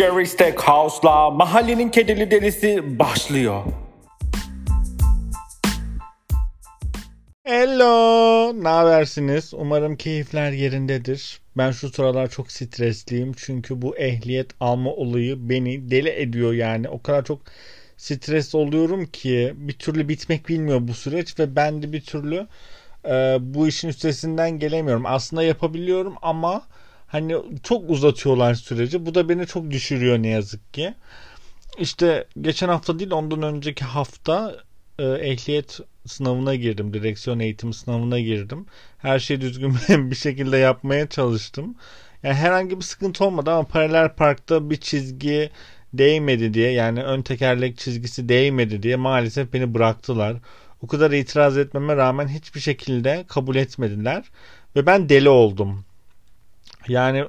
Jerry Stackhouse'la Mahallenin Kedili Delisi başlıyor. Hello, ne habersiniz? Umarım keyifler yerindedir. Ben şu sıralar çok stresliyim çünkü bu ehliyet alma olayı beni deli ediyor yani. O kadar çok stres oluyorum ki bir türlü bitmek bilmiyor bu süreç ve ben de bir türlü e, bu işin üstesinden gelemiyorum. Aslında yapabiliyorum ama hani çok uzatıyorlar süreci. Bu da beni çok düşürüyor ne yazık ki. İşte geçen hafta değil ondan önceki hafta e, ehliyet sınavına girdim. Direksiyon eğitimi sınavına girdim. Her şeyi düzgün bir şekilde yapmaya çalıştım. Yani herhangi bir sıkıntı olmadı ama paralel parkta bir çizgi değmedi diye yani ön tekerlek çizgisi değmedi diye maalesef beni bıraktılar. O kadar itiraz etmeme rağmen hiçbir şekilde kabul etmediler ve ben deli oldum. Yani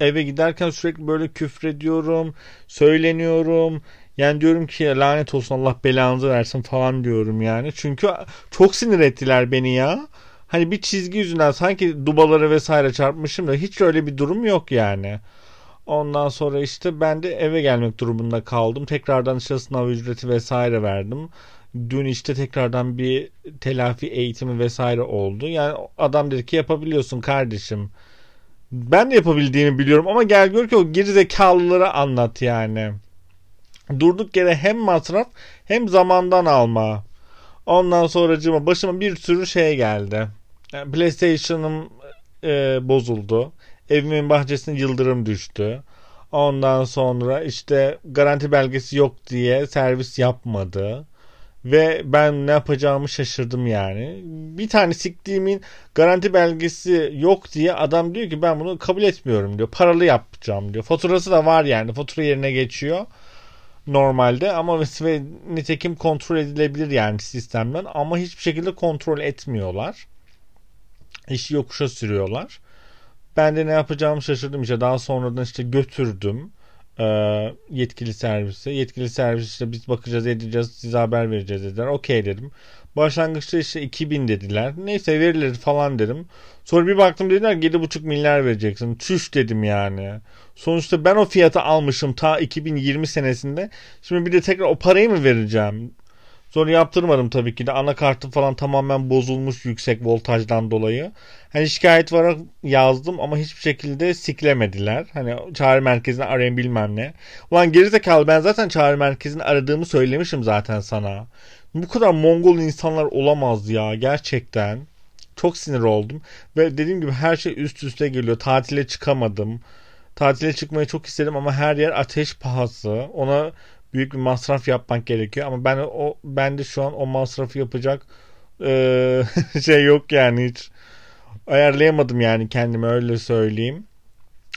eve giderken sürekli böyle küfrediyorum, söyleniyorum. Yani diyorum ki lanet olsun Allah belanızı versin falan diyorum yani. Çünkü çok sinir ettiler beni ya. Hani bir çizgi yüzünden sanki dubaları vesaire çarpmışım da hiç öyle bir durum yok yani. Ondan sonra işte ben de eve gelmek durumunda kaldım. Tekrardan işte sınav ücreti vesaire verdim. Dün işte tekrardan bir telafi eğitimi vesaire oldu. Yani adam dedi ki yapabiliyorsun kardeşim. Ben de yapabildiğimi biliyorum ama gel gör ki o gerizekalılara anlat yani. Durduk yere hem masraf hem zamandan alma. Ondan sonra başıma bir sürü şey geldi. PlayStation'ım e, bozuldu. Evimin bahçesine yıldırım düştü. Ondan sonra işte garanti belgesi yok diye servis yapmadı. Ve ben ne yapacağımı şaşırdım yani. Bir tane siktiğimin garanti belgesi yok diye adam diyor ki ben bunu kabul etmiyorum diyor. Paralı yapacağım diyor. Faturası da var yani. Fatura yerine geçiyor normalde ama ve nitekim kontrol edilebilir yani sistemden ama hiçbir şekilde kontrol etmiyorlar. İşi yokuşa sürüyorlar. Ben de ne yapacağımı şaşırdım işte daha sonradan işte götürdüm e, yetkili servise. Yetkili servis işte biz bakacağız edeceğiz size haber vereceğiz dediler. Okey dedim. Başlangıçta işte 2000 dediler. Neyse verilir falan dedim. Sonra bir baktım dediler 7,5 milyar vereceksin. Çüş dedim yani. Sonuçta ben o fiyata almışım ta 2020 senesinde. Şimdi bir de tekrar o parayı mı vereceğim? Sonra yaptırmadım tabii ki de. Anakartım falan tamamen bozulmuş yüksek voltajdan dolayı. Hani şikayet var yazdım ama hiçbir şekilde siklemediler. Hani çağrı merkezini arayın bilmem ne. Ulan gerizekalı ben zaten çağrı merkezini aradığımı söylemişim zaten sana. Bu kadar Mongol insanlar olamaz ya gerçekten. Çok sinir oldum. Ve dediğim gibi her şey üst üste geliyor. Tatile çıkamadım. Tatile çıkmayı çok istedim ama her yer ateş pahası. Ona büyük bir masraf yapmak gerekiyor ama ben o ben de şu an o masrafı yapacak e, şey yok yani hiç ayarlayamadım yani kendime öyle söyleyeyim.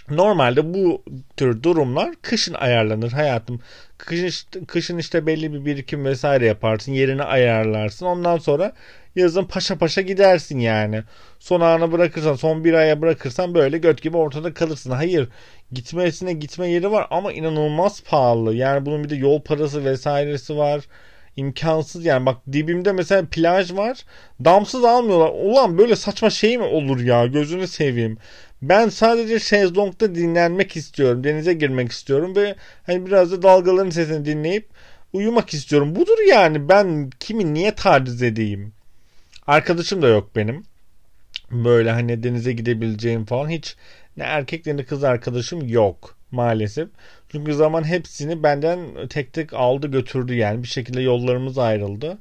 Normalde bu tür durumlar kışın ayarlanır hayatım. Kışın, kışın işte belli bir birikim vesaire yaparsın. Yerini ayarlarsın. Ondan sonra yazın paşa paşa gidersin yani. Son ana bırakırsan son bir aya bırakırsan böyle göt gibi ortada kalırsın. Hayır gitmesine gitme yeri var ama inanılmaz pahalı. Yani bunun bir de yol parası vesairesi var. İmkansız yani bak dibimde mesela plaj var. Damsız almıyorlar. Ulan böyle saçma şey mi olur ya gözünü seveyim. Ben sadece şezlongda dinlenmek istiyorum. Denize girmek istiyorum ve hani biraz da dalgaların sesini dinleyip uyumak istiyorum. Budur yani ben kimi niye taciz edeyim? Arkadaşım da yok benim. Böyle hani denize gidebileceğim falan hiç ne erkek ne kız arkadaşım yok maalesef. Çünkü zaman hepsini benden tek tek aldı götürdü yani bir şekilde yollarımız ayrıldı.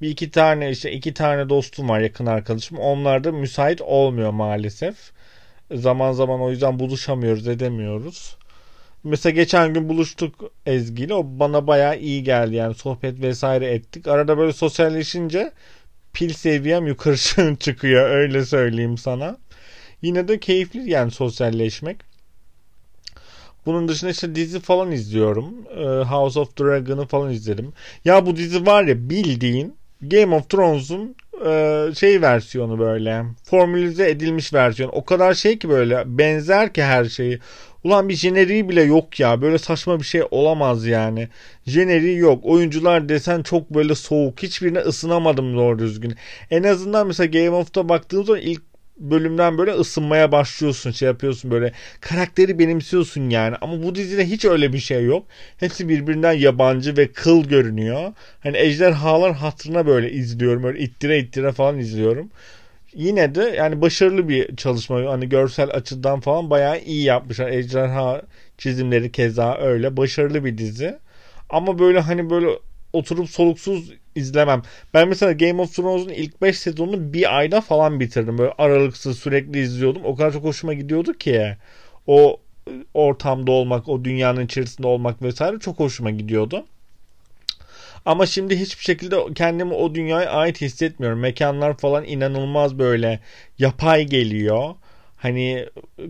Bir iki tane işte iki tane dostum var yakın arkadaşım. Onlar da müsait olmuyor maalesef. Zaman zaman o yüzden buluşamıyoruz edemiyoruz. Mesela geçen gün buluştuk Ezgi ile. O bana bayağı iyi geldi yani sohbet vesaire ettik. Arada böyle sosyalleşince pil seviyem yukarı çıkıyor öyle söyleyeyim sana. Yine de keyifli yani sosyalleşmek. Bunun dışında işte dizi falan izliyorum. Ee, House of Dragon'ı falan izledim. Ya bu dizi var ya bildiğin Game of Thrones'un e, şey versiyonu böyle. Formülize edilmiş versiyon. O kadar şey ki böyle benzer ki her şeyi. Ulan bir jeneriği bile yok ya. Böyle saçma bir şey olamaz yani. Jeneriği yok. Oyuncular desen çok böyle soğuk. Hiçbirine ısınamadım doğru düzgün. En azından mesela Game of'ta baktığım zaman ilk bölümden böyle ısınmaya başlıyorsun şey yapıyorsun böyle karakteri benimsiyorsun yani ama bu dizide hiç öyle bir şey yok hepsi birbirinden yabancı ve kıl görünüyor hani ejderhalar hatırına böyle izliyorum böyle ittire ittire falan izliyorum yine de yani başarılı bir çalışma hani görsel açıdan falan bayağı iyi yapmışlar ejderha çizimleri keza öyle başarılı bir dizi ama böyle hani böyle oturup soluksuz izlemem. Ben mesela Game of Thrones'un ilk 5 sezonunu bir ayda falan bitirdim. Böyle aralıksız sürekli izliyordum. O kadar çok hoşuma gidiyordu ki. O ortamda olmak, o dünyanın içerisinde olmak vesaire çok hoşuma gidiyordu. Ama şimdi hiçbir şekilde kendimi o dünyaya ait hissetmiyorum. Mekanlar falan inanılmaz böyle yapay geliyor. Hani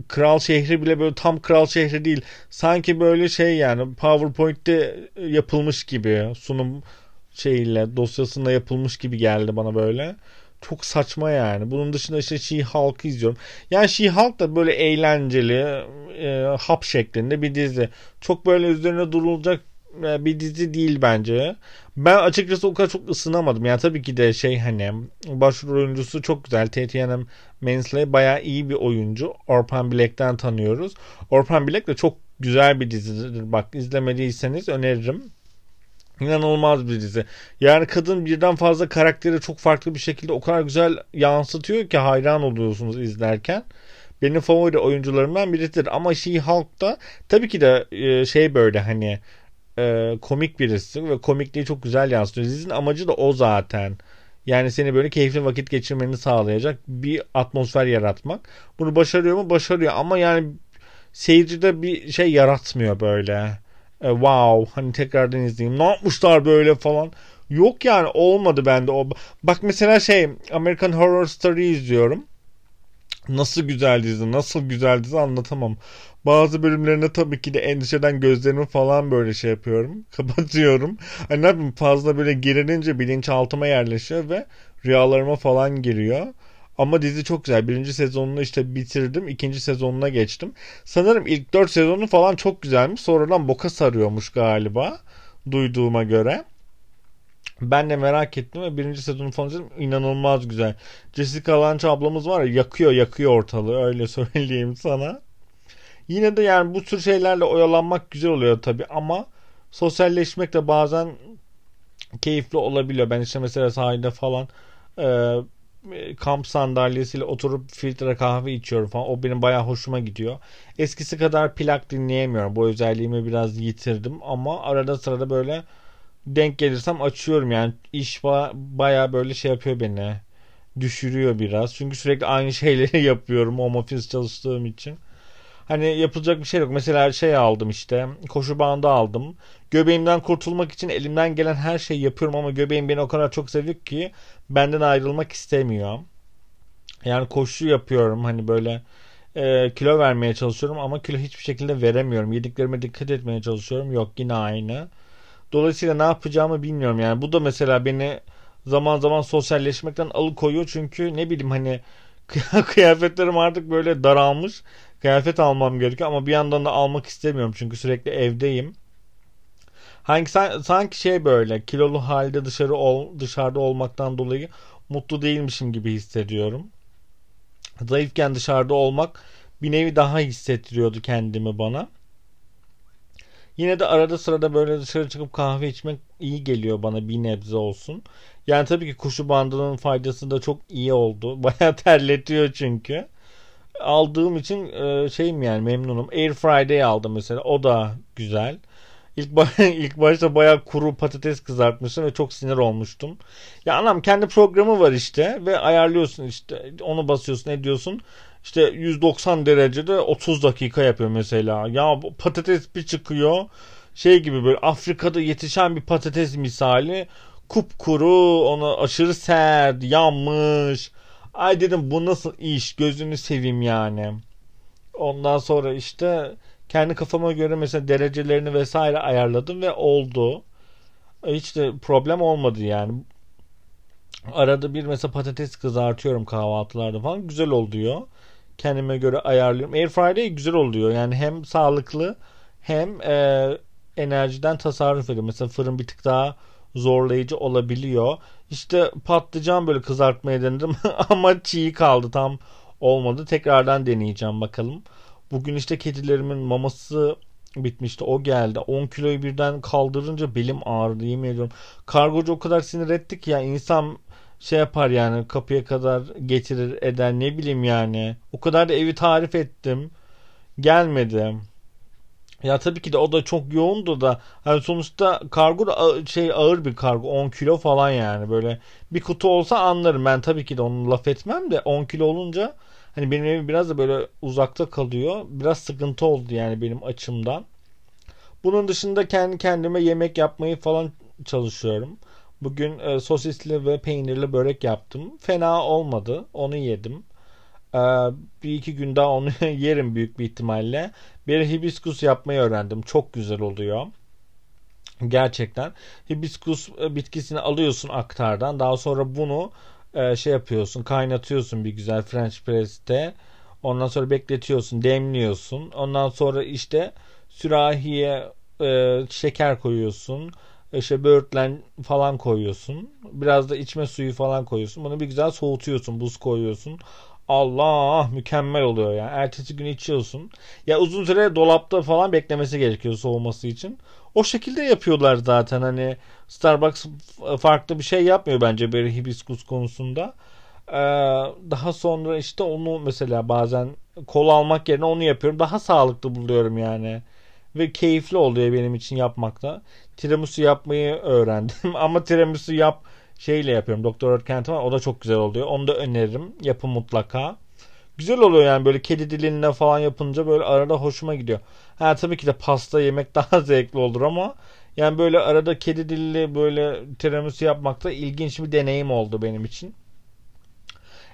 kral şehri bile böyle tam kral şehri değil. Sanki böyle şey yani PowerPoint'te yapılmış gibi sunum şeyle dosyasında yapılmış gibi geldi bana böyle. Çok saçma yani. Bunun dışında işte She-Hulk'ı izliyorum. Yani She-Hulk da böyle eğlenceli e, hap şeklinde bir dizi. Çok böyle üzerine durulacak bir dizi değil bence. Ben açıkçası o kadar çok ısınamadım. Yani tabii ki de şey hani başrol oyuncusu çok güzel. Tatiana Mansley bayağı iyi bir oyuncu. Orphan Black'ten tanıyoruz. Orphan Black de çok güzel bir dizidir. Bak izlemediyseniz öneririm. İnanılmaz bir dizi. Yani kadın birden fazla karakteri çok farklı bir şekilde o kadar güzel yansıtıyor ki hayran oluyorsunuz izlerken. Benim favori oyuncularımdan birisidir. Ama She-Hulk da tabii ki de e, şey böyle hani e, komik birisi ve komikliği çok güzel yansıtıyor. Dizinin amacı da o zaten. Yani seni böyle keyifli vakit geçirmeni sağlayacak bir atmosfer yaratmak. Bunu başarıyor mu? Başarıyor ama yani seyircide bir şey yaratmıyor böyle. E, wow hani tekrardan izleyeyim. Ne yapmışlar böyle falan. Yok yani olmadı bende o. Bak mesela şey American Horror Story izliyorum. Nasıl güzel dizi, nasıl güzel dizi anlatamam. Bazı bölümlerinde tabii ki de endişeden gözlerimi falan böyle şey yapıyorum. Kapatıyorum. Hani ne yapayım fazla böyle gerilince bilinçaltıma yerleşiyor ve rüyalarıma falan giriyor. Ama dizi çok güzel. Birinci sezonunu işte bitirdim. ikinci sezonuna geçtim. Sanırım ilk dört sezonu falan çok güzelmiş. Sonradan boka sarıyormuş galiba. Duyduğuma göre. Ben de merak ettim ve birinci sezonu falan izledim. İnanılmaz güzel. Jessica Lange ablamız var ya yakıyor yakıyor ortalığı öyle söyleyeyim sana. Yine de yani bu tür şeylerle oyalanmak güzel oluyor tabii ama sosyalleşmek de bazen keyifli olabiliyor. Ben işte mesela sahilde falan e, kamp sandalyesiyle oturup filtre kahve içiyorum falan. O benim bayağı hoşuma gidiyor. Eskisi kadar plak dinleyemiyorum. Bu özelliğimi biraz yitirdim ama arada sırada böyle denk gelirsem açıyorum yani. İş baya böyle şey yapıyor beni. Düşürüyor biraz. Çünkü sürekli aynı şeyleri yapıyorum home office çalıştığım için. Hani yapılacak bir şey yok. Mesela şey aldım işte. Koşu bandı aldım. Göbeğimden kurtulmak için elimden gelen her şeyi yapıyorum ama göbeğim beni o kadar çok seviyor ki benden ayrılmak istemiyor. Yani koşu yapıyorum. Hani böyle e, kilo vermeye çalışıyorum ama kilo hiçbir şekilde veremiyorum. Yediklerime dikkat etmeye çalışıyorum. Yok yine aynı Dolayısıyla ne yapacağımı bilmiyorum yani. Bu da mesela beni zaman zaman sosyalleşmekten alıkoyuyor. Çünkü ne bileyim hani kıyafetlerim artık böyle daralmış. Kıyafet almam gerekiyor ama bir yandan da almak istemiyorum. Çünkü sürekli evdeyim. Hangi sanki şey böyle kilolu halde dışarı ol, dışarıda olmaktan dolayı mutlu değilmişim gibi hissediyorum. Zayıfken dışarıda olmak bir nevi daha hissettiriyordu kendimi bana. Yine de arada sırada böyle dışarı çıkıp kahve içmek iyi geliyor bana bir nebze olsun. Yani tabii ki kuşu bandının faydası da çok iyi oldu. Baya terletiyor çünkü. Aldığım için e, şeyim yani memnunum. Air Friday aldım mesela. O da güzel. İlk, ilk başta bayağı kuru patates kızartmıştım ve çok sinir olmuştum. Ya anam kendi programı var işte ve ayarlıyorsun işte onu basıyorsun ediyorsun işte 190 derecede 30 dakika yapıyor mesela. Ya bu patates bir çıkıyor. Şey gibi böyle Afrika'da yetişen bir patates misali. Kupkuru, onu aşırı sert, yanmış. Ay dedim bu nasıl iş? Gözünü seveyim yani. Ondan sonra işte kendi kafama göre mesela derecelerini vesaire ayarladım ve oldu. Hiç de problem olmadı yani. Arada bir mesela patates kızartıyorum kahvaltılarda falan güzel oluyor kendime göre ayarlıyorum. Air Friday güzel oluyor. Yani hem sağlıklı hem e, enerjiden tasarruf ediyor. Mesela fırın bir tık daha zorlayıcı olabiliyor. İşte patlıcan böyle kızartmaya denedim ama çiğ kaldı. Tam olmadı. Tekrardan deneyeceğim bakalım. Bugün işte kedilerimin maması bitmişti. O geldi. 10 kiloyu birden kaldırınca belim ağrıdı yemin ediyorum. Kargocu o kadar sinir etti ki ya insan şey yapar yani kapıya kadar getirir eder ne bileyim yani. O kadar da evi tarif ettim. Gelmedi. Ya tabii ki de o da çok yoğundu da hani sonuçta kargo da şey ağır bir kargo 10 kilo falan yani böyle bir kutu olsa anlarım ben tabii ki de onu laf etmem de 10 kilo olunca hani benim evim biraz da böyle uzakta kalıyor biraz sıkıntı oldu yani benim açımdan bunun dışında kendi kendime yemek yapmayı falan çalışıyorum bugün e, sosisli ve peynirli börek yaptım fena olmadı onu yedim ee, bir iki gün daha onu yerim büyük bir ihtimalle. Bir hibiskus yapmayı öğrendim. Çok güzel oluyor. Gerçekten. Hibiskus e, bitkisini alıyorsun aktardan. Daha sonra bunu e, şey yapıyorsun. Kaynatıyorsun bir güzel French press'te. Ondan sonra bekletiyorsun. Demliyorsun. Ondan sonra işte sürahiye e, şeker koyuyorsun. İşte böğürtlen falan koyuyorsun. Biraz da içme suyu falan koyuyorsun. Bunu bir güzel soğutuyorsun. Buz koyuyorsun. Allah mükemmel oluyor yani. Ertesi gün içiyorsun. Ya uzun süre dolapta falan beklemesi gerekiyor soğuması için. O şekilde yapıyorlar zaten hani Starbucks farklı bir şey yapmıyor bence böyle hibiskus konusunda. Ee, daha sonra işte onu mesela bazen kol almak yerine onu yapıyorum. Daha sağlıklı buluyorum yani. Ve keyifli oluyor benim için yapmakta. Tiramisu yapmayı öğrendim. Ama tiramisu yap şeyle yapıyorum. Doktor Örkent var. O da çok güzel oluyor. Onu da öneririm. Yapın mutlaka. Güzel oluyor yani böyle kedi dilinle falan yapınca böyle arada hoşuma gidiyor. Ha tabii ki de pasta yemek daha zevkli olur ama yani böyle arada kedi dilli böyle tiramisu yapmak da ilginç bir deneyim oldu benim için.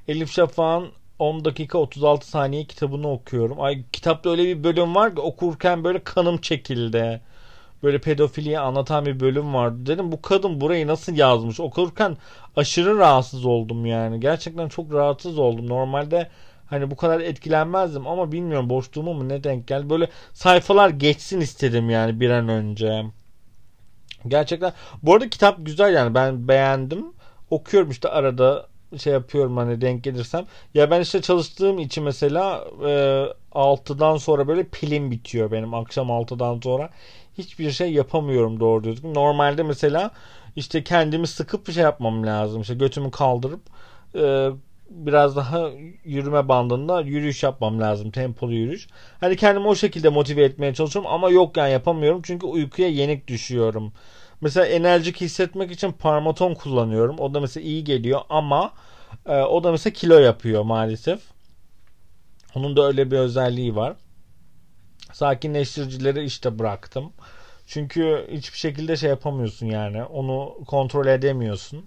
Elif Şafak'ın 10 dakika 36 saniye kitabını okuyorum. Ay kitapta öyle bir bölüm var ki okurken böyle kanım çekildi böyle pedofiliyi anlatan bir bölüm vardı. Dedim bu kadın burayı nasıl yazmış? Okurken aşırı rahatsız oldum yani. Gerçekten çok rahatsız oldum. Normalde hani bu kadar etkilenmezdim ama bilmiyorum boşluğuma mı ne denk geldi. Böyle sayfalar geçsin istedim yani bir an önce. Gerçekten bu arada kitap güzel yani ben beğendim. Okuyorum işte arada şey yapıyorum hani denk gelirsem. Ya ben işte çalıştığım için mesela e, 6'dan sonra böyle pilim bitiyor benim akşam 6'dan sonra hiçbir şey yapamıyorum doğru düzgün. Normalde mesela işte kendimi sıkıp bir şey yapmam lazım. İşte götümü kaldırıp e, biraz daha yürüme bandında yürüyüş yapmam lazım. Tempolu yürüyüş. Hani kendimi o şekilde motive etmeye çalışıyorum ama yok yani yapamıyorum. Çünkü uykuya yenik düşüyorum. Mesela enerjik hissetmek için parmaton kullanıyorum. O da mesela iyi geliyor ama e, o da mesela kilo yapıyor maalesef. Onun da öyle bir özelliği var. Sakinleştiricileri işte bıraktım. Çünkü hiçbir şekilde şey yapamıyorsun yani. Onu kontrol edemiyorsun.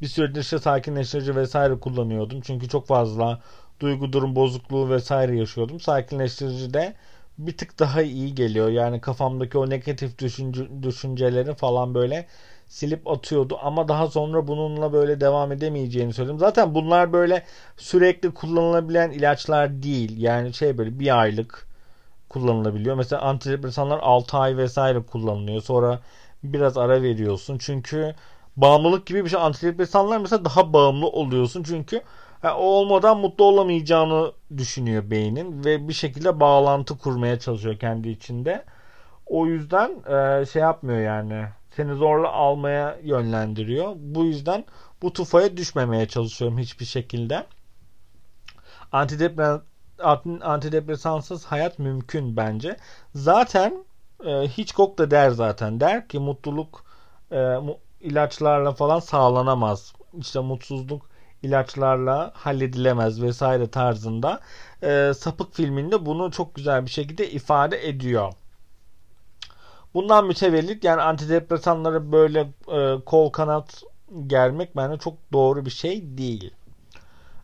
Bir süredir işte sakinleştirici vesaire kullanıyordum. Çünkü çok fazla duygu durum bozukluğu vesaire yaşıyordum. Sakinleştirici de bir tık daha iyi geliyor. Yani kafamdaki o negatif düşünce, düşünceleri falan böyle silip atıyordu ama daha sonra bununla böyle devam edemeyeceğini söyledim. Zaten bunlar böyle sürekli kullanılabilen ilaçlar değil. Yani şey böyle bir aylık kullanılabiliyor. Mesela antidepresanlar 6 ay vesaire kullanılıyor. Sonra biraz ara veriyorsun. Çünkü bağımlılık gibi bir şey. Antidepresanlar mesela daha bağımlı oluyorsun. Çünkü yani olmadan mutlu olamayacağını düşünüyor beynin ve bir şekilde bağlantı kurmaya çalışıyor kendi içinde. O yüzden e, şey yapmıyor yani. Seni zorla almaya yönlendiriyor. Bu yüzden bu tufaya düşmemeye çalışıyorum hiçbir şekilde. Antidepresan antidepresansız hayat mümkün bence. Zaten e, Hitchcock da der zaten. Der ki mutluluk e, ilaçlarla falan sağlanamaz. İşte mutsuzluk ilaçlarla halledilemez vesaire tarzında. E, Sapık filminde bunu çok güzel bir şekilde ifade ediyor. Bundan mütevellit yani antidepresanları böyle e, kol kanat germek bence çok doğru bir şey değil.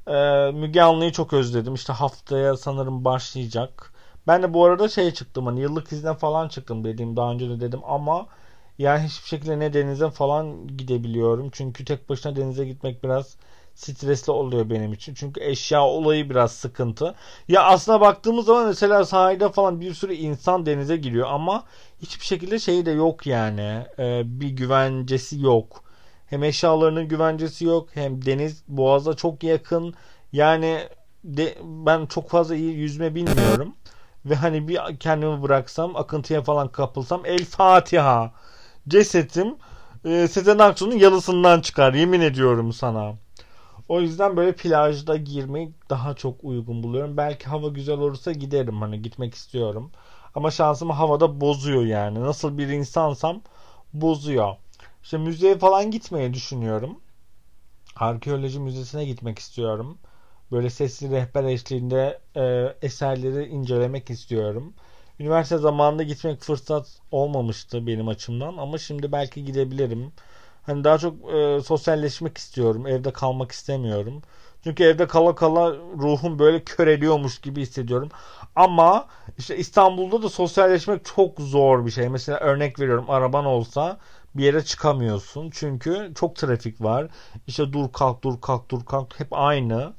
Ee, Müge Anlı'yı çok özledim. İşte haftaya sanırım başlayacak. Ben de bu arada şey çıktım hani yıllık izne falan çıktım dediğim daha önce de dedim ama yani hiçbir şekilde ne denize falan gidebiliyorum. Çünkü tek başına denize gitmek biraz stresli oluyor benim için. Çünkü eşya olayı biraz sıkıntı. Ya aslına baktığımız zaman mesela sahilde falan bir sürü insan denize giriyor ama hiçbir şekilde şeyi de yok yani. Ee, bir güvencesi yok. Hem eşyalarının güvencesi yok hem deniz boğaza çok yakın. Yani de, ben çok fazla iyi yüzme bilmiyorum. Ve hani bir kendimi bıraksam, akıntıya falan kapılsam El Fatiha. Cesetim e, Sezen Aksu'nun yalısından çıkar. Yemin ediyorum sana. O yüzden böyle plajda girmeyi daha çok uygun buluyorum. Belki hava güzel olursa giderim. Hani gitmek istiyorum. Ama şansımı havada bozuyor yani. Nasıl bir insansam bozuyor. İşte müzeye falan gitmeyi düşünüyorum. Arkeoloji müzesine gitmek istiyorum. Böyle sesli rehber eşliğinde e, eserleri incelemek istiyorum. Üniversite zamanında gitmek fırsat olmamıştı benim açımdan ama şimdi belki gidebilirim. Hani daha çok e, sosyalleşmek istiyorum. Evde kalmak istemiyorum. Çünkü evde kala kala ruhum böyle köreliyormuş gibi hissediyorum. Ama işte İstanbul'da da sosyalleşmek çok zor bir şey. Mesela örnek veriyorum araban olsa bir yere çıkamıyorsun. Çünkü çok trafik var. İşte dur kalk dur kalk dur kalk hep aynı.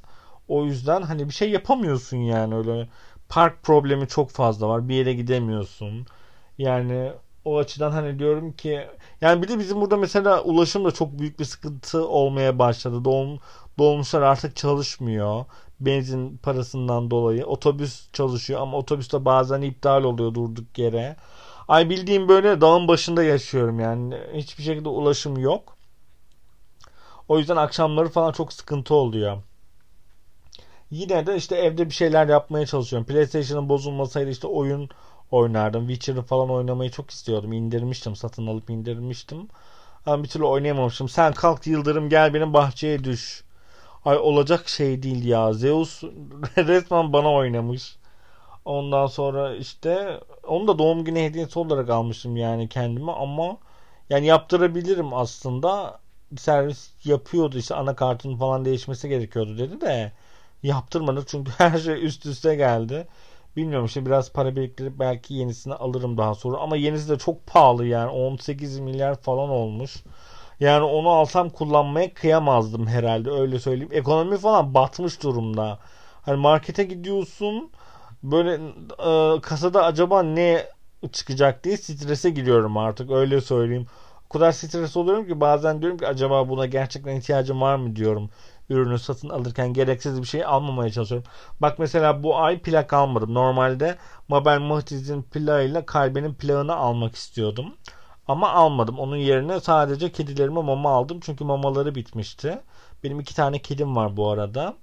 O yüzden hani bir şey yapamıyorsun yani öyle. Park problemi çok fazla var. Bir yere gidemiyorsun. Yani o açıdan hani diyorum ki yani bir de bizim burada mesela ulaşım da çok büyük bir sıkıntı olmaya başladı. Doğum, dolmuşlar artık çalışmıyor. Benzin parasından dolayı. Otobüs çalışıyor ama otobüs de bazen iptal oluyor durduk yere. Ay bildiğim böyle dağın başında yaşıyorum yani. Hiçbir şekilde ulaşım yok. O yüzden akşamları falan çok sıkıntı oluyor. Yine de işte evde bir şeyler yapmaya çalışıyorum. PlayStation'ın bozulmasaydı işte oyun oynardım. Witcher'ı falan oynamayı çok istiyordum. İndirmiştim. Satın alıp indirmiştim. Ama bir türlü oynayamamıştım. Sen kalk Yıldırım gel benim bahçeye düş. Ay olacak şey değil ya. Zeus resmen bana oynamış. Ondan sonra işte onu da doğum günü hediyesi olarak almıştım yani kendime ama yani yaptırabilirim aslında. Servis yapıyordu işte anakartın falan değişmesi gerekiyordu dedi de yaptırmadık çünkü her şey üst üste geldi. Bilmiyorum işte biraz para biriktirip belki yenisini alırım daha sonra ama yenisi de çok pahalı yani 18 milyar falan olmuş. Yani onu alsam kullanmaya kıyamazdım herhalde öyle söyleyeyim. Ekonomi falan batmış durumda. Hani markete gidiyorsun böyle e, kasada acaba ne çıkacak diye strese giriyorum artık öyle söyleyeyim. O kadar stres oluyorum ki bazen diyorum ki acaba buna gerçekten ihtiyacım var mı diyorum ürünü satın alırken gereksiz bir şey almamaya çalışıyorum. Bak mesela bu ay plak almadım. Normalde Mabel Matiz'in plağıyla kalbenin plağını almak istiyordum. Ama almadım. Onun yerine sadece kedilerime mama aldım. Çünkü mamaları bitmişti. Benim iki tane kedim var bu arada.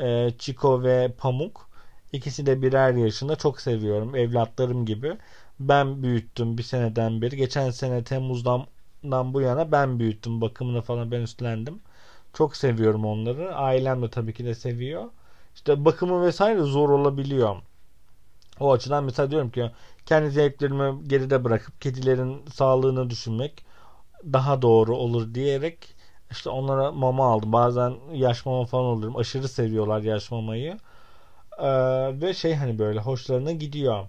Ee, Chico ve Pamuk. İkisi de birer yaşında. Çok seviyorum. Evlatlarım gibi. Ben büyüttüm bir seneden beri. Geçen sene Temmuz'dan bu yana ben büyüttüm. Bakımını falan ben üstlendim. Çok seviyorum onları. Ailem de tabii ki de seviyor. İşte bakımı vesaire zor olabiliyor. O açıdan mesela diyorum ki kendi zevklerimi geride bırakıp kedilerin sağlığını düşünmek daha doğru olur diyerek işte onlara mama aldım. Bazen yaş mama falan olurum. Aşırı seviyorlar yaş mamayı. Ee, ve şey hani böyle hoşlarına gidiyor.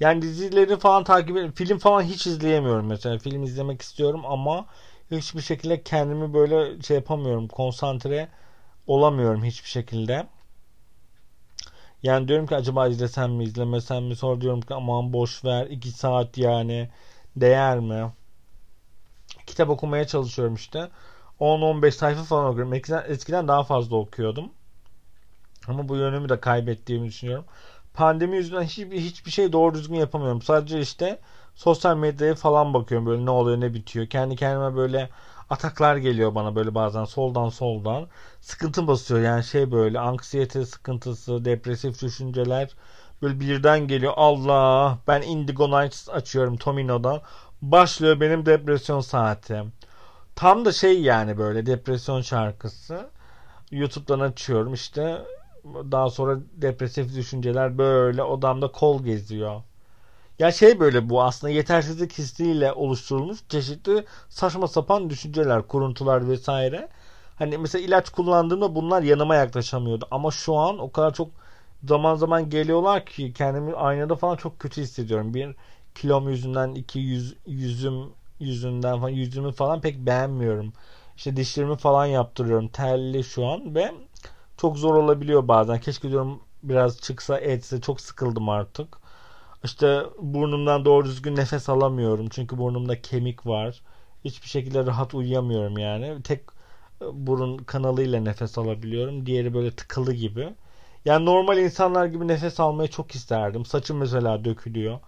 Yani dizileri falan takip ediyorum. Film falan hiç izleyemiyorum mesela. Film izlemek istiyorum ama hiçbir şekilde kendimi böyle şey yapamıyorum. Konsantre olamıyorum hiçbir şekilde. Yani diyorum ki acaba izlesem mi izlemesem mi sonra diyorum ki aman boş ver 2 saat yani değer mi? Kitap okumaya çalışıyorum işte. 10-15 sayfa falan okuyorum. Eskiden, eskiden daha fazla okuyordum. Ama bu yönümü de kaybettiğimi düşünüyorum. Pandemi yüzünden hiçbir, hiçbir şey doğru düzgün yapamıyorum. Sadece işte sosyal medyaya falan bakıyorum böyle ne oluyor ne bitiyor. Kendi kendime böyle ataklar geliyor bana böyle bazen soldan soldan. Sıkıntı basıyor yani şey böyle anksiyete sıkıntısı, depresif düşünceler böyle birden geliyor. Allah ben Indigo Nights açıyorum Tomino'dan. Başlıyor benim depresyon saati. Tam da şey yani böyle depresyon şarkısı. YouTube'dan açıyorum işte. Daha sonra depresif düşünceler böyle odamda kol geziyor. Ya şey böyle bu aslında yetersizlik hissiyle oluşturulmuş çeşitli saçma sapan düşünceler, kuruntular vesaire. Hani mesela ilaç kullandığımda bunlar yanıma yaklaşamıyordu. Ama şu an o kadar çok zaman zaman geliyorlar ki kendimi aynada falan çok kötü hissediyorum. Bir kilom yüzünden, iki yüz, yüzüm yüzünden falan yüzümü falan pek beğenmiyorum. İşte dişlerimi falan yaptırıyorum. Telli şu an ve çok zor olabiliyor bazen. Keşke diyorum biraz çıksa etse çok sıkıldım artık. İşte burnumdan doğru düzgün nefes alamıyorum. Çünkü burnumda kemik var. Hiçbir şekilde rahat uyuyamıyorum yani. Tek burun kanalıyla nefes alabiliyorum. Diğeri böyle tıkalı gibi. Yani normal insanlar gibi nefes almayı çok isterdim. Saçım mesela dökülüyor.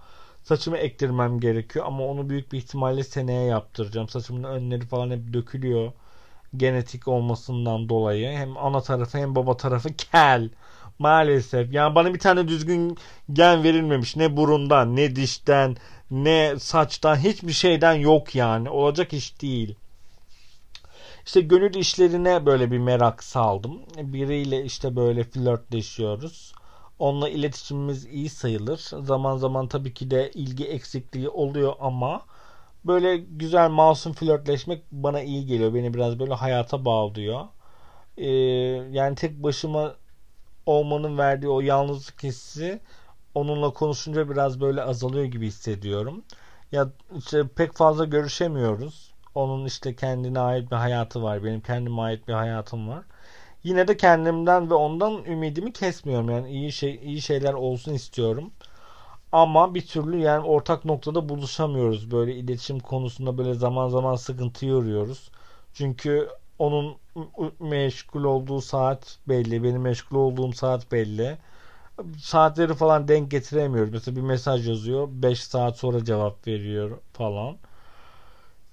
Saçımı ektirmem gerekiyor ama onu büyük bir ihtimalle seneye yaptıracağım. Saçımın önleri falan hep dökülüyor. Genetik olmasından dolayı. Hem ana tarafı hem baba tarafı kel. Maalesef. Yani bana bir tane düzgün gen verilmemiş. Ne burundan, ne dişten, ne saçtan, hiçbir şeyden yok yani. Olacak iş değil. İşte gönül işlerine böyle bir merak saldım. Biriyle işte böyle flörtleşiyoruz. Onunla iletişimimiz iyi sayılır. Zaman zaman tabii ki de ilgi eksikliği oluyor ama böyle güzel masum flörtleşmek bana iyi geliyor. Beni biraz böyle hayata bağlıyor. Ee, yani tek başıma olmanın verdiği o yalnızlık hissi onunla konuşunca biraz böyle azalıyor gibi hissediyorum. Ya işte pek fazla görüşemiyoruz. Onun işte kendine ait bir hayatı var. Benim kendime ait bir hayatım var. Yine de kendimden ve ondan ümidimi kesmiyorum. Yani iyi şey iyi şeyler olsun istiyorum. Ama bir türlü yani ortak noktada buluşamıyoruz. Böyle iletişim konusunda böyle zaman zaman sıkıntı yoruyoruz. Çünkü onun meşgul olduğu saat belli. Benim meşgul olduğum saat belli. Saatleri falan denk getiremiyoruz. Mesela bir mesaj yazıyor. 5 saat sonra cevap veriyor falan.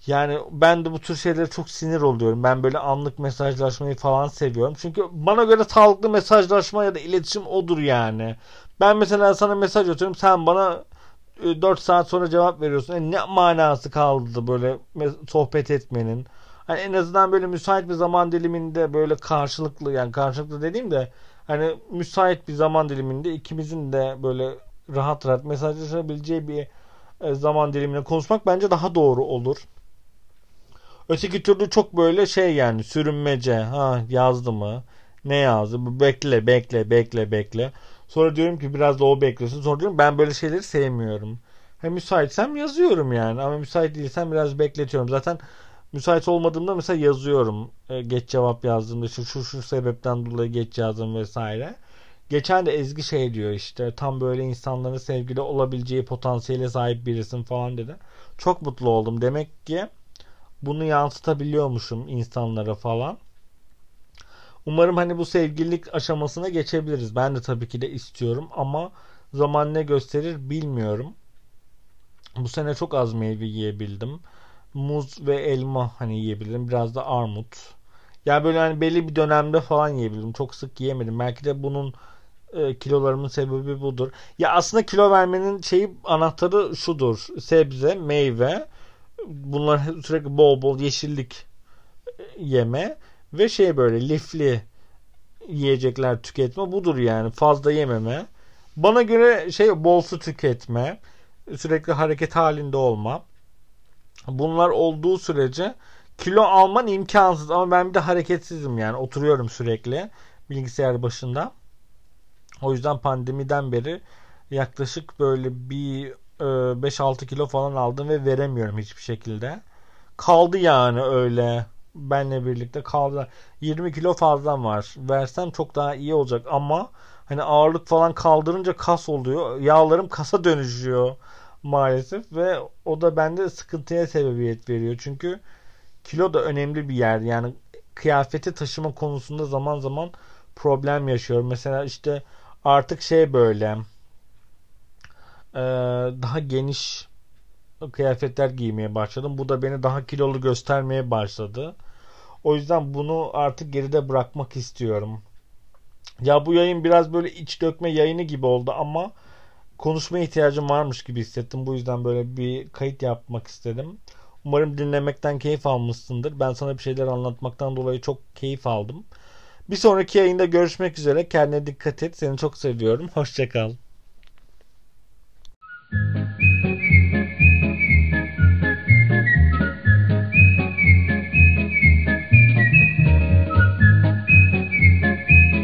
Yani ben de bu tür şeylere çok sinir oluyorum. Ben böyle anlık mesajlaşmayı falan seviyorum. Çünkü bana göre sağlıklı mesajlaşma ya da iletişim odur yani. Ben mesela sana mesaj atıyorum. Sen bana 4 e, saat sonra cevap veriyorsun. Yani ne manası kaldı böyle sohbet etmenin? Hani en azından böyle müsait bir zaman diliminde böyle karşılıklı yani karşılıklı dediğim de hani müsait bir zaman diliminde ikimizin de böyle rahat rahat mesajlaşabileceği bir e, zaman dilimine konuşmak bence daha doğru olur. Öteki türlü çok böyle şey yani sürünmece. Ha yazdı mı? Ne yazdı? Bekle bekle bekle bekle. Sonra diyorum ki biraz da o beklesin. Sonra diyorum ben böyle şeyleri sevmiyorum. Hem müsaitsem yazıyorum yani. Ama müsait değilsem biraz bekletiyorum. Zaten müsait olmadığımda mesela yazıyorum. E, geç cevap yazdığımda şu şu şu sebepten dolayı geç yazdım vesaire. Geçen de Ezgi şey diyor işte tam böyle insanların sevgili olabileceği potansiyele sahip birisin falan dedi. Çok mutlu oldum. Demek ki bunu yansıtabiliyormuşum insanlara falan. Umarım hani bu sevgililik aşamasına geçebiliriz. Ben de tabii ki de istiyorum ama zaman ne gösterir bilmiyorum. Bu sene çok az meyve yiyebildim. Muz ve elma hani yiyebildim. Biraz da armut. Yani böyle hani belli bir dönemde falan yiyebildim. Çok sık yiyemedim. Belki de bunun e, kilolarımın sebebi budur. Ya aslında kilo vermenin şeyi anahtarı şudur. Sebze, meyve bunlar sürekli bol bol yeşillik yeme ve şey böyle lifli yiyecekler tüketme budur yani fazla yememe. Bana göre şey bol su tüketme, sürekli hareket halinde olma. Bunlar olduğu sürece kilo alman imkansız ama ben bir de hareketsizim yani oturuyorum sürekli bilgisayar başında. O yüzden pandemiden beri yaklaşık böyle bir 5-6 e, kilo falan aldım ve veremiyorum hiçbir şekilde. Kaldı yani öyle. Benle birlikte kaldı. 20 kilo fazlam var. Versem çok daha iyi olacak ama hani ağırlık falan kaldırınca kas oluyor. Yağlarım kasa dönüşüyor maalesef ve o da bende sıkıntıya sebebiyet veriyor. Çünkü kilo da önemli bir yer. Yani kıyafeti taşıma konusunda zaman zaman problem yaşıyorum. Mesela işte artık şey böyle ee, daha geniş kıyafetler giymeye başladım. Bu da beni daha kilolu göstermeye başladı. O yüzden bunu artık geride bırakmak istiyorum. Ya bu yayın biraz böyle iç dökme yayını gibi oldu ama konuşma ihtiyacım varmış gibi hissettim. Bu yüzden böyle bir kayıt yapmak istedim. Umarım dinlemekten keyif almışsındır. Ben sana bir şeyler anlatmaktan dolayı çok keyif aldım. Bir sonraki yayında görüşmek üzere. Kendine dikkat et. Seni çok seviyorum. Hoşçakal. Müzik